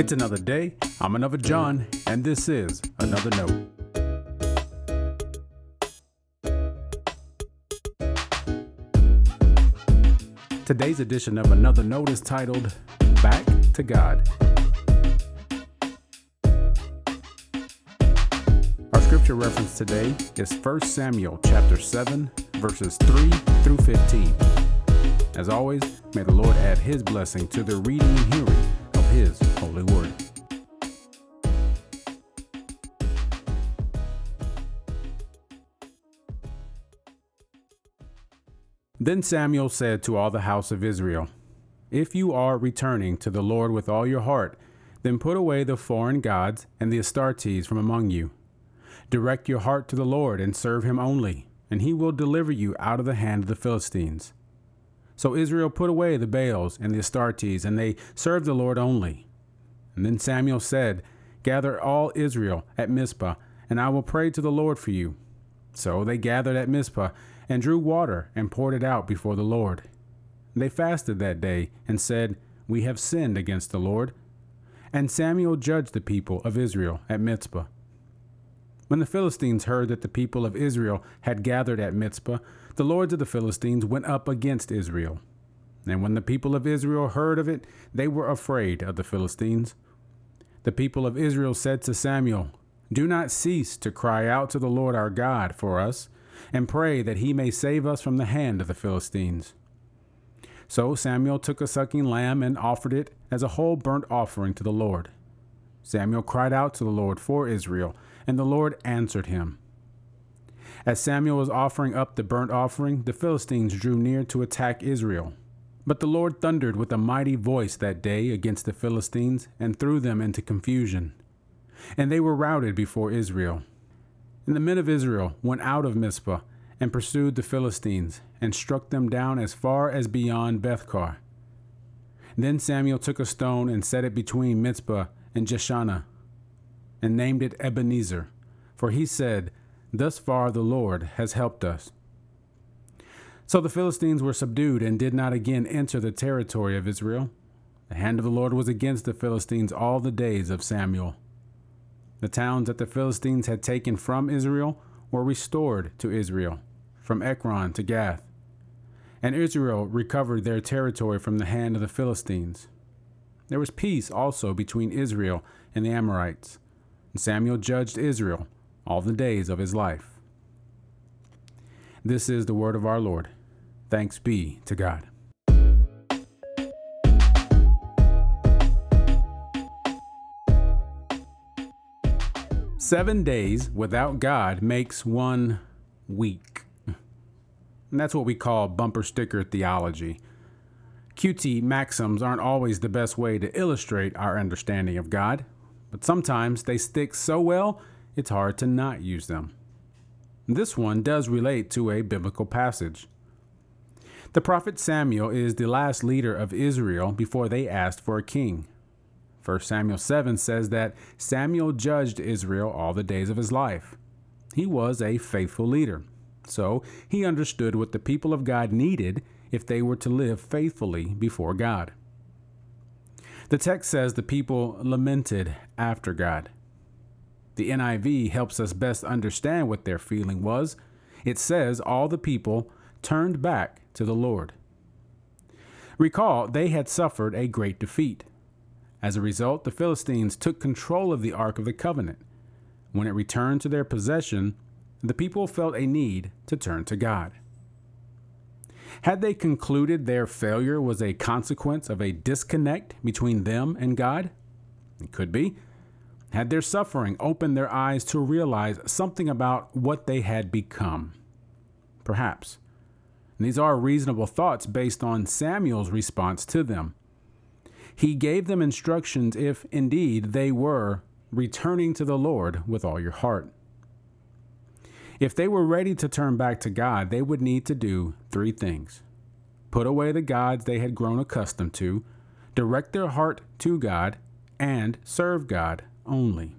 It's another day. I'm another John, and this is Another Note. Today's edition of Another Note is titled Back to God. Our scripture reference today is 1 Samuel chapter 7 verses 3 through 15. As always, may the Lord add his blessing to the reading and hearing Then Samuel said to all the house of Israel, If you are returning to the Lord with all your heart, then put away the foreign gods and the Astartes from among you. Direct your heart to the Lord and serve him only, and he will deliver you out of the hand of the Philistines. So Israel put away the Baals and the Astartes, and they served the Lord only. And then Samuel said, Gather all Israel at Mizpah, and I will pray to the Lord for you. So they gathered at Mizpah, and drew water, and poured it out before the Lord. They fasted that day, and said, We have sinned against the Lord. And Samuel judged the people of Israel at Mizpah. When the Philistines heard that the people of Israel had gathered at Mizpah, the lords of the Philistines went up against Israel. And when the people of Israel heard of it, they were afraid of the Philistines. The people of Israel said to Samuel, Do not cease to cry out to the Lord our God for us, and pray that he may save us from the hand of the Philistines. So Samuel took a sucking lamb and offered it as a whole burnt offering to the Lord. Samuel cried out to the Lord for Israel, and the Lord answered him. As Samuel was offering up the burnt offering, the Philistines drew near to attack Israel. But the Lord thundered with a mighty voice that day against the Philistines and threw them into confusion. And they were routed before Israel. And the men of Israel went out of Mizpah and pursued the Philistines and struck them down as far as beyond Bethkar. Then Samuel took a stone and set it between Mizpah and Jeshanah and named it Ebenezer, for he said, Thus far the Lord has helped us. So the Philistines were subdued and did not again enter the territory of Israel. The hand of the Lord was against the Philistines all the days of Samuel. The towns that the Philistines had taken from Israel were restored to Israel, from Ekron to Gath. And Israel recovered their territory from the hand of the Philistines. There was peace also between Israel and the Amorites. And Samuel judged Israel all the days of his life. This is the word of our Lord. Thanks be to God. Seven days without God makes one week. And that's what we call bumper sticker theology. QT maxims aren't always the best way to illustrate our understanding of God, but sometimes they stick so well it's hard to not use them. This one does relate to a biblical passage. The prophet Samuel is the last leader of Israel before they asked for a king. 1 Samuel 7 says that Samuel judged Israel all the days of his life. He was a faithful leader, so he understood what the people of God needed if they were to live faithfully before God. The text says the people lamented after God. The NIV helps us best understand what their feeling was. It says all the people turned back to the Lord. Recall, they had suffered a great defeat. As a result, the Philistines took control of the Ark of the Covenant. When it returned to their possession, the people felt a need to turn to God. Had they concluded their failure was a consequence of a disconnect between them and God? It could be. Had their suffering opened their eyes to realize something about what they had become? Perhaps. And these are reasonable thoughts based on Samuel's response to them. He gave them instructions if indeed they were returning to the Lord with all your heart. If they were ready to turn back to God, they would need to do three things put away the gods they had grown accustomed to, direct their heart to God, and serve God only.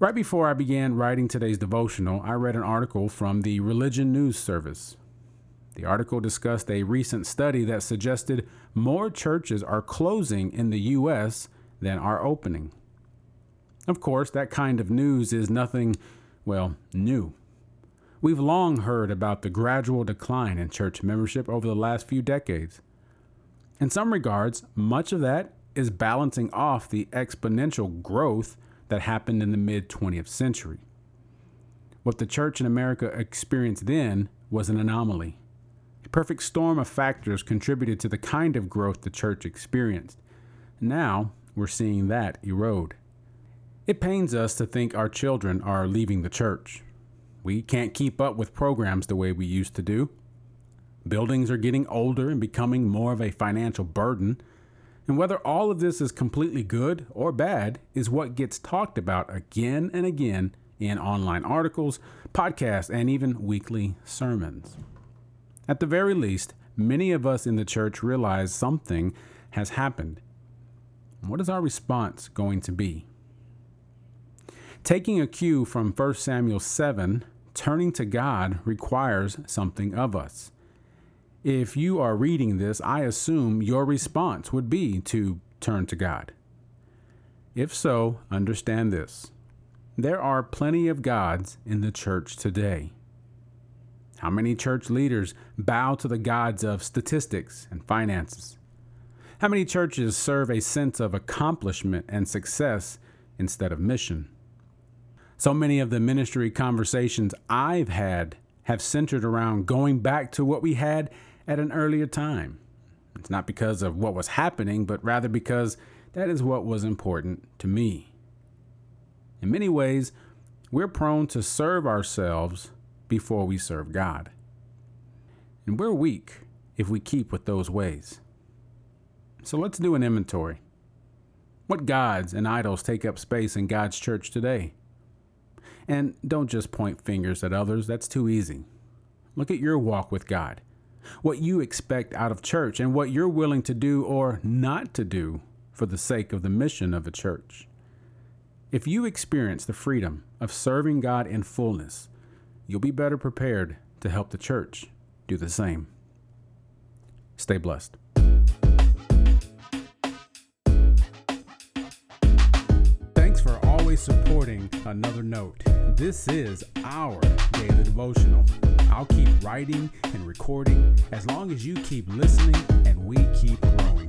Right before I began writing today's devotional, I read an article from the Religion News Service. The article discussed a recent study that suggested more churches are closing in the U.S. than are opening. Of course, that kind of news is nothing, well, new. We've long heard about the gradual decline in church membership over the last few decades. In some regards, much of that is balancing off the exponential growth that happened in the mid 20th century. What the church in America experienced then was an anomaly. Perfect storm of factors contributed to the kind of growth the church experienced. Now we're seeing that erode. It pains us to think our children are leaving the church. We can't keep up with programs the way we used to do. Buildings are getting older and becoming more of a financial burden. And whether all of this is completely good or bad is what gets talked about again and again in online articles, podcasts, and even weekly sermons. At the very least, many of us in the church realize something has happened. What is our response going to be? Taking a cue from 1 Samuel 7, turning to God requires something of us. If you are reading this, I assume your response would be to turn to God. If so, understand this there are plenty of gods in the church today. How many church leaders bow to the gods of statistics and finances? How many churches serve a sense of accomplishment and success instead of mission? So many of the ministry conversations I've had have centered around going back to what we had at an earlier time. It's not because of what was happening, but rather because that is what was important to me. In many ways, we're prone to serve ourselves before we serve God. And we're weak if we keep with those ways. So let's do an inventory. What gods and idols take up space in God's church today? And don't just point fingers at others, that's too easy. Look at your walk with God, what you expect out of church, and what you're willing to do or not to do for the sake of the mission of a church. If you experience the freedom of serving God in fullness, you'll be better prepared to help the church do the same. Stay blessed. Thanks for always supporting Another Note. This is our daily devotional. I'll keep writing and recording as long as you keep listening and we keep growing.